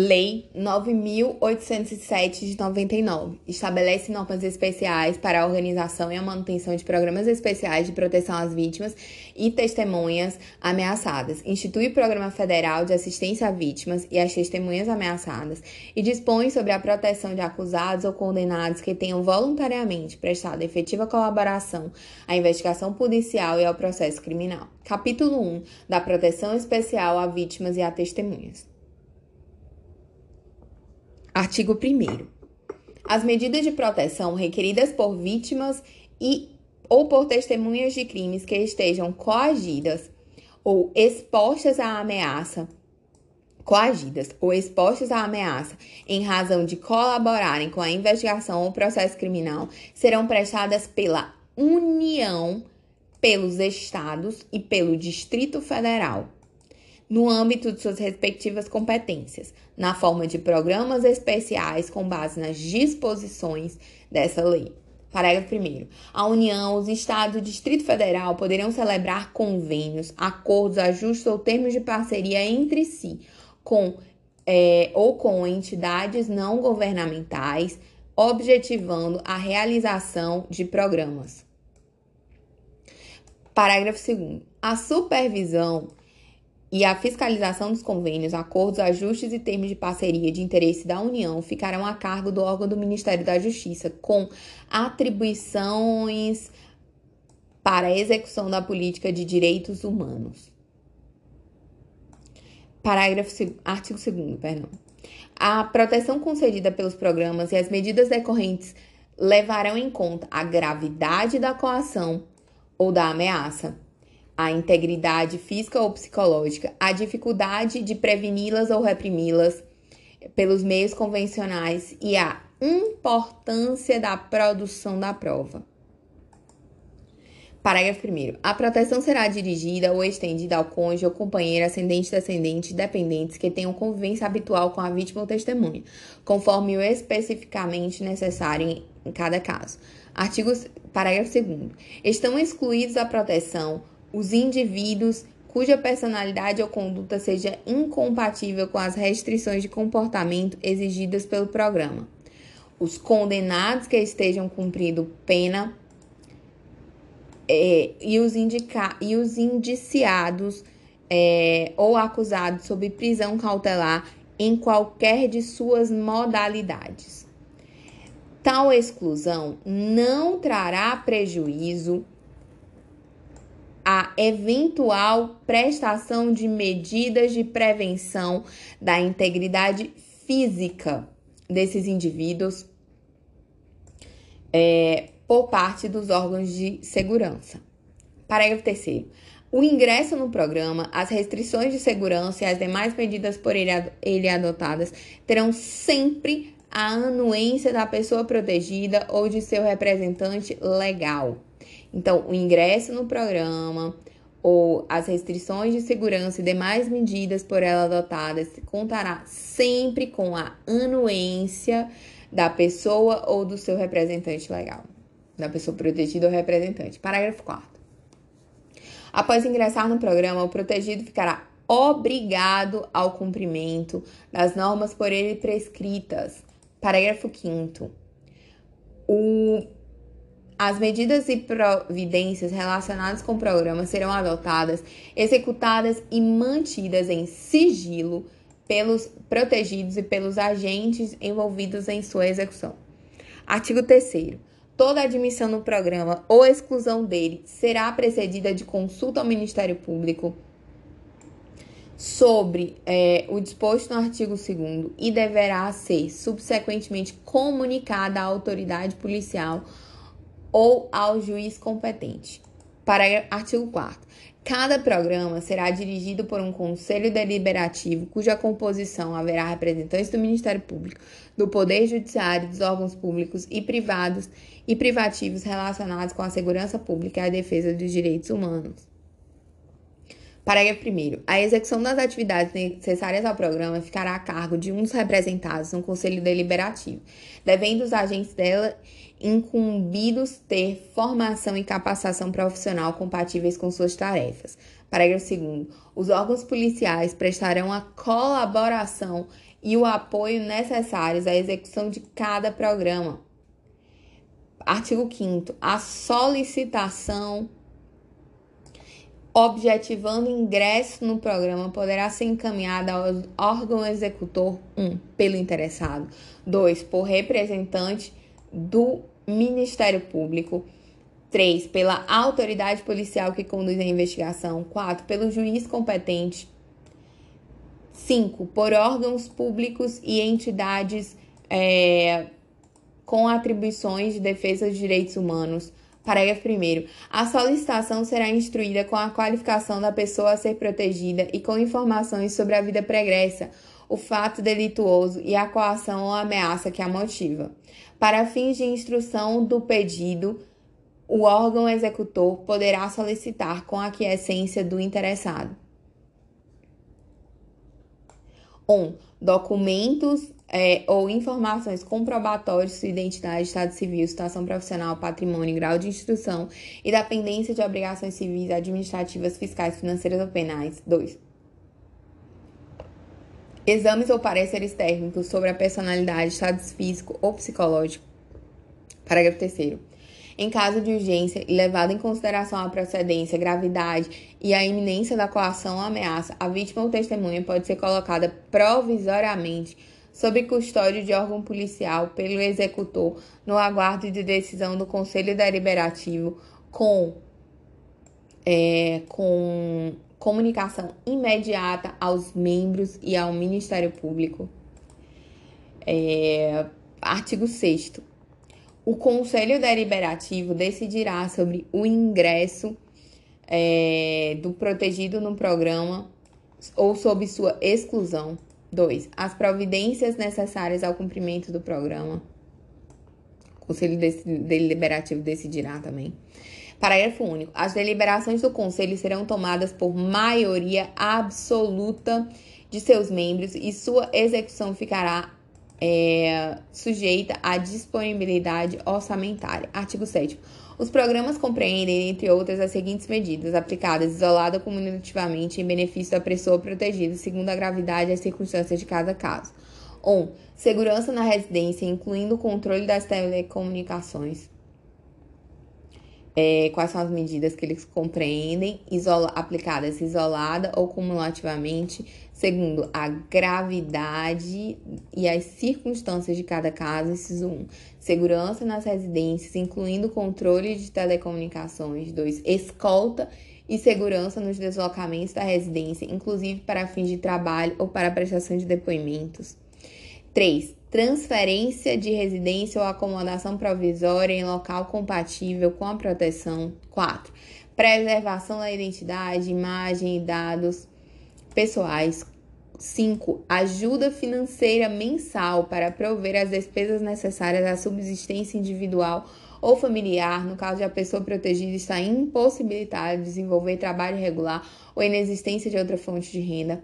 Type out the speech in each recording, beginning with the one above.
Lei 9.807 de 99 estabelece normas especiais para a organização e a manutenção de programas especiais de proteção às vítimas e testemunhas ameaçadas, institui o Programa Federal de Assistência a Vítimas e às Testemunhas Ameaçadas e dispõe sobre a proteção de acusados ou condenados que tenham voluntariamente prestado efetiva colaboração à investigação policial e ao processo criminal. Capítulo 1 da Proteção Especial a Vítimas e a Testemunhas. Artigo 1. As medidas de proteção requeridas por vítimas e ou por testemunhas de crimes que estejam coagidas ou expostas à ameaça, coagidas ou expostas à ameaça em razão de colaborarem com a investigação ou processo criminal, serão prestadas pela União, pelos estados e pelo Distrito Federal no âmbito de suas respectivas competências, na forma de programas especiais com base nas disposições dessa lei. Parágrafo 1. A União, os Estados e o Distrito Federal poderão celebrar convênios, acordos, ajustes ou termos de parceria entre si, com é, ou com entidades não governamentais, objetivando a realização de programas. Parágrafo 2. A supervisão e a fiscalização dos convênios, acordos, ajustes e termos de parceria de interesse da União ficarão a cargo do órgão do Ministério da Justiça, com atribuições para a execução da política de direitos humanos. Parágrafo artigo 2 perdão. A proteção concedida pelos programas e as medidas decorrentes levarão em conta a gravidade da coação ou da ameaça a integridade física ou psicológica, a dificuldade de preveni-las ou reprimi-las pelos meios convencionais e a importância da produção da prova. Parágrafo 1. A proteção será dirigida ou estendida ao cônjuge ou companheiro, ascendente, descendente, dependentes que tenham convivência habitual com a vítima ou testemunha, conforme o especificamente necessário em cada caso. Artigo, parágrafo 2. Estão excluídos da proteção os indivíduos cuja personalidade ou conduta seja incompatível com as restrições de comportamento exigidas pelo programa. Os condenados que estejam cumprindo pena é, e, os indica e os indiciados é, ou acusados sob prisão cautelar em qualquer de suas modalidades. Tal exclusão não trará prejuízo a eventual prestação de medidas de prevenção da integridade física desses indivíduos é, por parte dos órgãos de segurança. Parágrafo 3. O ingresso no programa, as restrições de segurança e as demais medidas por ele, ele adotadas terão sempre a anuência da pessoa protegida ou de seu representante legal. Então, o ingresso no programa ou as restrições de segurança e demais medidas por ela adotadas contará sempre com a anuência da pessoa ou do seu representante legal, da pessoa protegida ou representante. Parágrafo 4. Após ingressar no programa, o protegido ficará obrigado ao cumprimento das normas por ele prescritas. Parágrafo 5. O as medidas e providências relacionadas com o programa serão adotadas, executadas e mantidas em sigilo pelos protegidos e pelos agentes envolvidos em sua execução. Artigo 3. Toda admissão no programa ou exclusão dele será precedida de consulta ao Ministério Público sobre é, o disposto no artigo 2 e deverá ser subsequentemente comunicada à autoridade policial ou ao juiz competente. Para artigo 4 Cada programa será dirigido por um conselho deliberativo, cuja composição haverá representantes do Ministério Público, do Poder Judiciário, dos órgãos públicos e privados e privativos relacionados com a segurança pública e a defesa dos direitos humanos. Parágrafo 1. A execução das atividades necessárias ao programa ficará a cargo de um dos representados no Conselho Deliberativo, devendo os agentes dela incumbidos ter formação e capacitação profissional compatíveis com suas tarefas. Parágrafo 2. Os órgãos policiais prestarão a colaboração e o apoio necessários à execução de cada programa. Artigo 5. A solicitação objetivando ingresso no programa poderá ser encaminhada ao órgão executor 1 um, pelo interessado, 2 por representante do Ministério Público, 3 pela autoridade policial que conduz a investigação, 4 pelo juiz competente, 5 por órgãos públicos e entidades é, com atribuições de defesa dos direitos humanos, Parágrafo 1. A solicitação será instruída com a qualificação da pessoa a ser protegida e com informações sobre a vida pregressa, o fato delituoso e a coação ou ameaça que a motiva. Para fins de instrução do pedido, o órgão executor poderá solicitar com a aquiescência do interessado. 1. Um, documentos é, ou informações comprobatórias de sua identidade, estado civil, situação profissional, patrimônio, grau de instrução e da pendência de obrigações civis, administrativas, fiscais, financeiras ou penais. 2. Exames ou pareceres técnicos sobre a personalidade, estado físico ou psicológico. Parágrafo 3 em caso de urgência e levado em consideração a procedência, gravidade e a iminência da coação ou ameaça, a vítima ou testemunha pode ser colocada provisoriamente sob custódia de órgão policial pelo executor no aguardo de decisão do Conselho Deliberativo com, é, com comunicação imediata aos membros e ao Ministério Público. É, artigo 6 o Conselho Deliberativo decidirá sobre o ingresso é, do protegido no programa ou sob sua exclusão 2. As providências necessárias ao cumprimento do programa. O Conselho Deliberativo decidirá também. Parágrafo único. As deliberações do Conselho serão tomadas por maioria absoluta de seus membros e sua execução ficará é, sujeita à disponibilidade orçamentária. Artigo 7. Os programas compreendem, entre outras, as seguintes medidas, aplicadas isolada ou cumulativamente em benefício da pessoa protegida, segundo a gravidade e as circunstâncias de cada caso. 1. Um, segurança na residência, incluindo o controle das telecomunicações. É, quais são as medidas que eles compreendem, isola, aplicadas isolada ou cumulativamente, segundo a gravidade e as circunstâncias de cada caso, inciso 1. Segurança nas residências, incluindo controle de telecomunicações. 2. Escolta e segurança nos deslocamentos da residência, inclusive para fins de trabalho ou para prestação de depoimentos. 3 transferência de residência ou acomodação provisória em local compatível com a proteção. 4. Preservação da identidade, imagem e dados pessoais. 5. Ajuda financeira mensal para prover as despesas necessárias à subsistência individual ou familiar, no caso de a pessoa protegida estar impossibilitada de desenvolver trabalho regular ou inexistência de outra fonte de renda.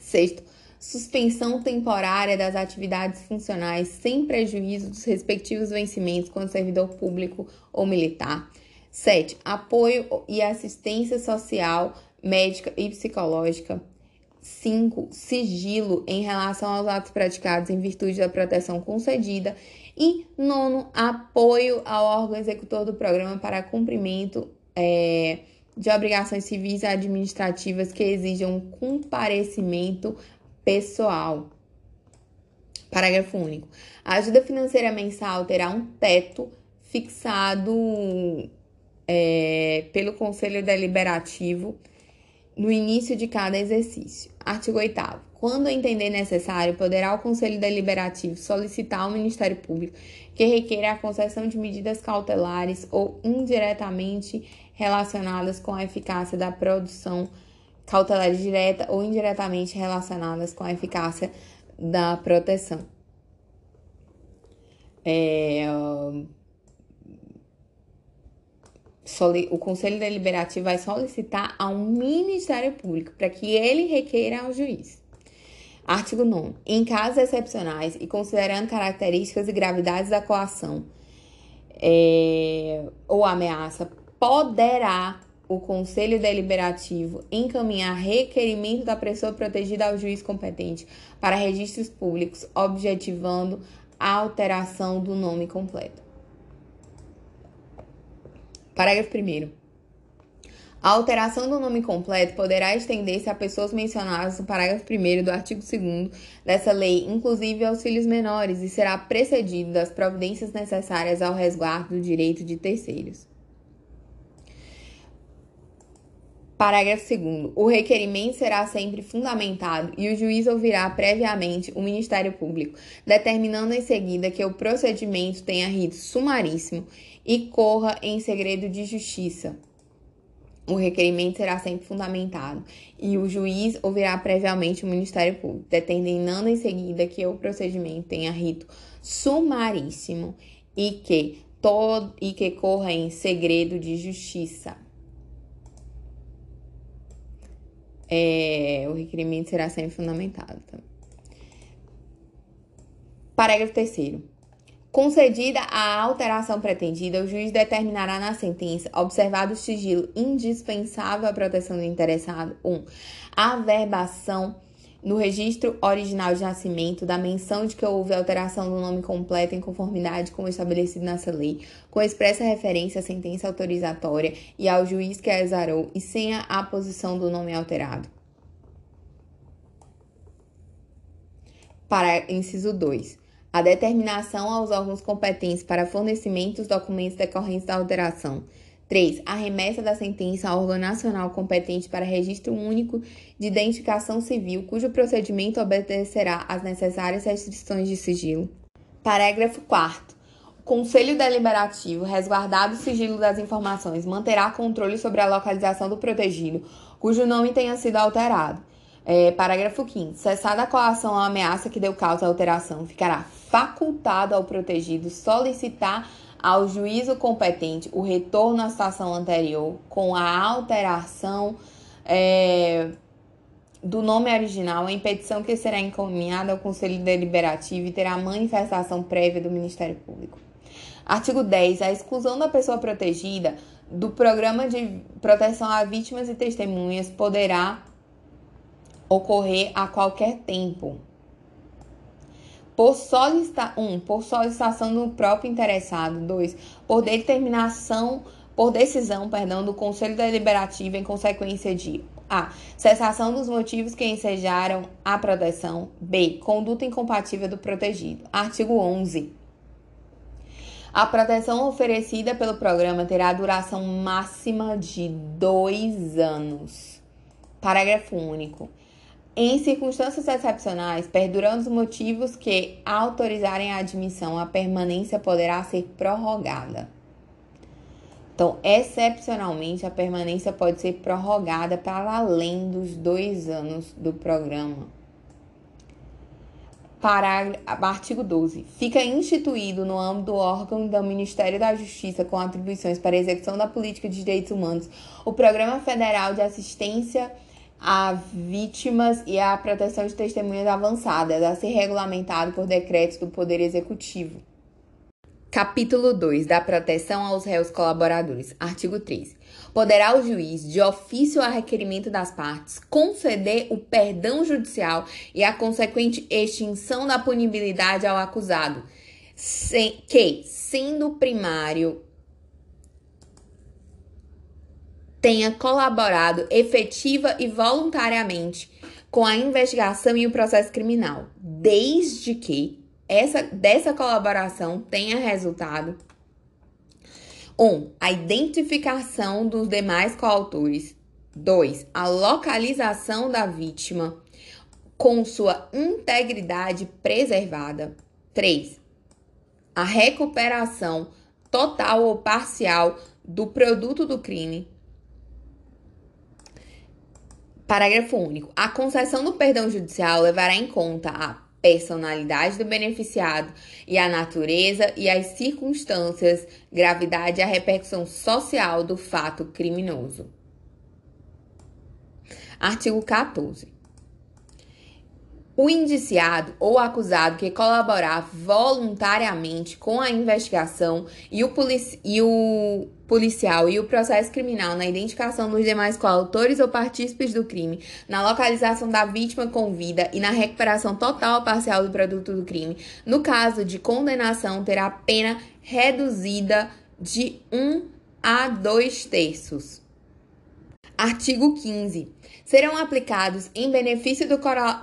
Sexto, suspensão temporária das atividades funcionais sem prejuízo dos respectivos vencimentos quando servidor público ou militar. 7. Apoio e assistência social, médica e psicológica. 5. Sigilo em relação aos atos praticados em virtude da proteção concedida. E nono, apoio ao órgão executor do programa para cumprimento é, de obrigações civis e administrativas que exijam comparecimento pessoal. Parágrafo único. A ajuda financeira mensal terá um teto fixado é, pelo Conselho Deliberativo no início de cada exercício. Artigo 8. Quando entender necessário, poderá o Conselho Deliberativo solicitar ao Ministério Público que requeira a concessão de medidas cautelares ou indiretamente relacionadas com a eficácia da produção cautelares direta ou indiretamente relacionadas com a eficácia da proteção. É, o Conselho Deliberativo vai solicitar ao Ministério Público para que ele requeira ao juiz. Artigo 9. Em casos excepcionais e considerando características e gravidades da coação é, ou ameaça, poderá o Conselho Deliberativo encaminhar requerimento da pessoa protegida ao juiz competente para registros públicos, objetivando a alteração do nome completo. Parágrafo 1. A alteração do nome completo poderá estender-se a pessoas mencionadas no parágrafo 1 do artigo 2 dessa lei, inclusive aos filhos menores, e será precedido das providências necessárias ao resguardo do direito de terceiros. Parágrafo 2. O requerimento será sempre fundamentado e o juiz ouvirá previamente o Ministério Público, determinando em seguida que o procedimento tenha rito sumaríssimo e corra em segredo de justiça o requerimento será sempre fundamentado e o juiz ouvirá previamente o Ministério Público, determinando em seguida que o procedimento tenha rito sumaríssimo e que todo e que corra em segredo de justiça. É, o requerimento será sempre fundamentado. Parágrafo 3 Concedida a alteração pretendida, o juiz determinará na sentença, observado o sigilo indispensável à proteção do interessado, 1. Um, a averbação no registro original de nascimento da menção de que houve alteração do nome completo em conformidade com o estabelecido nessa lei, com expressa referência à sentença autorizatória e ao juiz que a exarou e sem a aposição do nome alterado. Para inciso 2 a determinação aos órgãos competentes para fornecimento dos documentos decorrentes da alteração. 3. A remessa da sentença ao órgão nacional competente para registro único de identificação civil, cujo procedimento obedecerá às necessárias restrições de sigilo. Parágrafo 4. O Conselho Deliberativo, resguardado o sigilo das informações, manterá controle sobre a localização do protegido, cujo nome tenha sido alterado. É, parágrafo 5. Cessada a coação ou ameaça que deu causa à alteração, ficará facultado ao protegido solicitar ao juízo competente o retorno à situação anterior com a alteração é, do nome original em petição que será encaminhada ao Conselho Deliberativo e terá manifestação prévia do Ministério Público. Artigo 10. A exclusão da pessoa protegida do programa de proteção a vítimas e testemunhas poderá ocorrer a qualquer tempo. Por, solicita, um, por solicitação do próprio interessado. 2. Por determinação, por decisão, perdão, do Conselho Deliberativo em consequência de a. Cessação dos motivos que ensejaram a proteção. B. Conduta incompatível do protegido. Artigo 11. A proteção oferecida pelo programa terá duração máxima de dois anos. Parágrafo único. Em circunstâncias excepcionais, perdurando os motivos que autorizarem a admissão, a permanência poderá ser prorrogada. Então, excepcionalmente, a permanência pode ser prorrogada para além dos dois anos do programa. Parágrafo, artigo 12. Fica instituído no âmbito do órgão do Ministério da Justiça com atribuições para a execução da política de direitos humanos o Programa Federal de Assistência a vítimas e a proteção de testemunhas avançadas, a ser regulamentado por decretos do Poder Executivo. Capítulo 2 da proteção aos réus colaboradores. Artigo 3. Poderá o juiz, de ofício a requerimento das partes, conceder o perdão judicial e a consequente extinção da punibilidade ao acusado, sem, que, sendo primário tenha colaborado efetiva e voluntariamente com a investigação e o processo criminal, desde que essa dessa colaboração tenha resultado 1. Um, a identificação dos demais coautores. 2. A localização da vítima com sua integridade preservada. 3. A recuperação total ou parcial do produto do crime. Parágrafo único. A concessão do perdão judicial levará em conta a personalidade do beneficiado e a natureza e as circunstâncias, gravidade e a repercussão social do fato criminoso. Artigo 14. O indiciado ou acusado que colaborar voluntariamente com a investigação e o, polici e o policial e o processo criminal na identificação dos demais coautores ou partícipes do crime, na localização da vítima com vida e na recuperação total ou parcial do produto do crime, no caso de condenação, terá pena reduzida de 1 a 2 terços. Artigo 15 serão aplicados em benefício do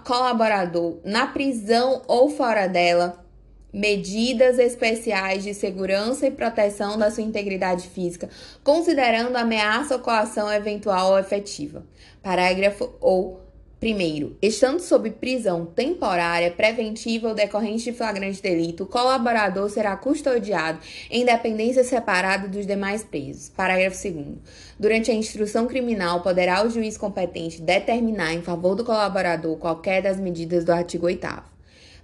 colaborador na prisão ou fora dela medidas especiais de segurança e proteção da sua integridade física, considerando ameaça ou coação eventual ou efetiva. Parágrafo ou Primeiro, estando sob prisão temporária, preventiva ou decorrente de flagrante delito, o colaborador será custodiado em dependência separada dos demais presos. Parágrafo 2. Durante a instrução criminal, poderá o juiz competente determinar em favor do colaborador qualquer das medidas do artigo 8.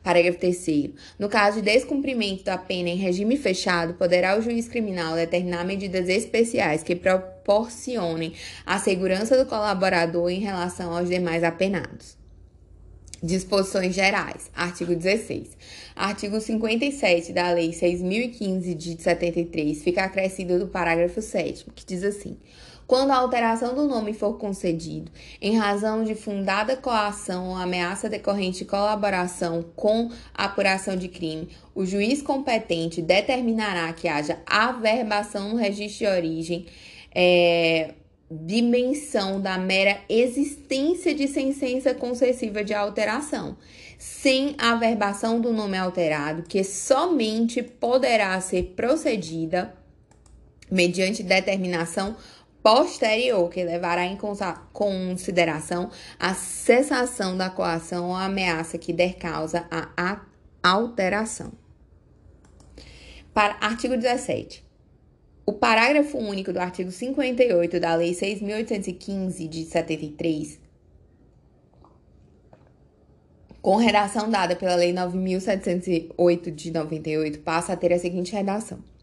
Parágrafo 3. No caso de descumprimento da pena em regime fechado, poderá o juiz criminal determinar medidas especiais que proporcionem a segurança do colaborador em relação aos demais apenados. Disposições gerais. Artigo 16. Artigo 57 da Lei 6.015 de 73 fica acrescido do parágrafo 7, que diz assim: quando a alteração do nome for concedido em razão de fundada coação ou ameaça decorrente de colaboração com apuração de crime, o juiz competente determinará que haja averbação no registro de origem. É, dimensão da mera existência de sentença concessiva de alteração, sem averbação do nome alterado, que somente poderá ser procedida mediante determinação posterior, que levará em consideração a cessação da coação ou ameaça que der causa à alteração. Para artigo 17. O parágrafo único do artigo 58 da Lei 6.815 de 73, com redação dada pela Lei 9.708 de 98, passa a ter a seguinte redação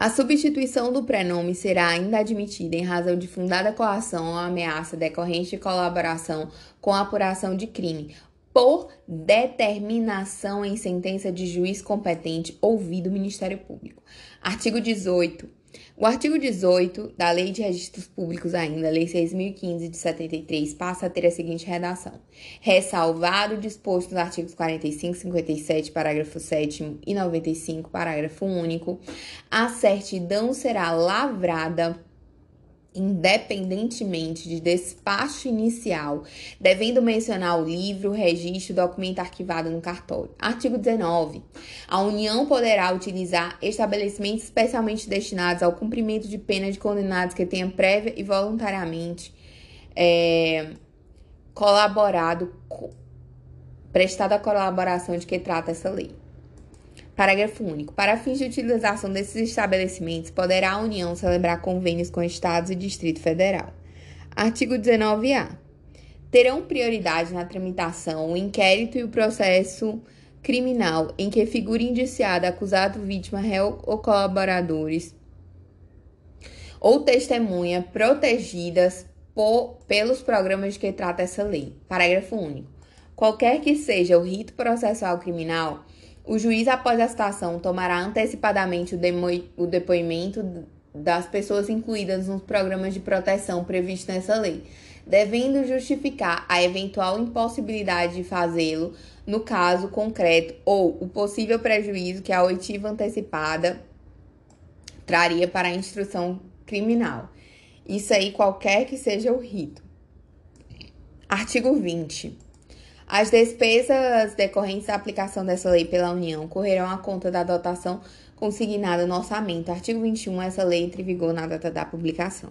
a substituição do prenome será ainda admitida em razão de fundada coação ou ameaça decorrente de colaboração com a apuração de crime, por determinação em sentença de juiz competente ouvido o Ministério Público. Artigo 18. O artigo 18 da Lei de Registros Públicos, ainda, Lei 6.015 de 73, passa a ter a seguinte redação: ressalvado o disposto nos artigos 45, 57, parágrafo 7 e 95, parágrafo único, a certidão será lavrada independentemente de despacho inicial, devendo mencionar o livro, registro, documento arquivado no cartório. Artigo 19. A União poderá utilizar estabelecimentos especialmente destinados ao cumprimento de pena de condenados que tenham prévia e voluntariamente é, colaborado, prestado a colaboração de que trata essa lei. Parágrafo único. Para fins de utilização desses estabelecimentos, poderá a União celebrar convênios com estados e Distrito Federal. Artigo 19-A. Terão prioridade na tramitação o inquérito e o processo criminal em que figure indiciada, acusado, vítima, réu ou colaboradores ou testemunha protegidas por, pelos programas de que trata essa lei. Parágrafo único. Qualquer que seja o rito processual criminal, o juiz, após a citação, tomará antecipadamente o, o depoimento das pessoas incluídas nos programas de proteção previstos nessa lei, devendo justificar a eventual impossibilidade de fazê-lo no caso concreto ou o possível prejuízo que a oitiva antecipada traria para a instrução criminal. Isso aí, qualquer que seja o rito. Artigo 20. As despesas decorrentes da aplicação dessa lei pela União correrão à conta da dotação consignada no orçamento. Artigo 21. Essa lei entra em vigor na data da publicação.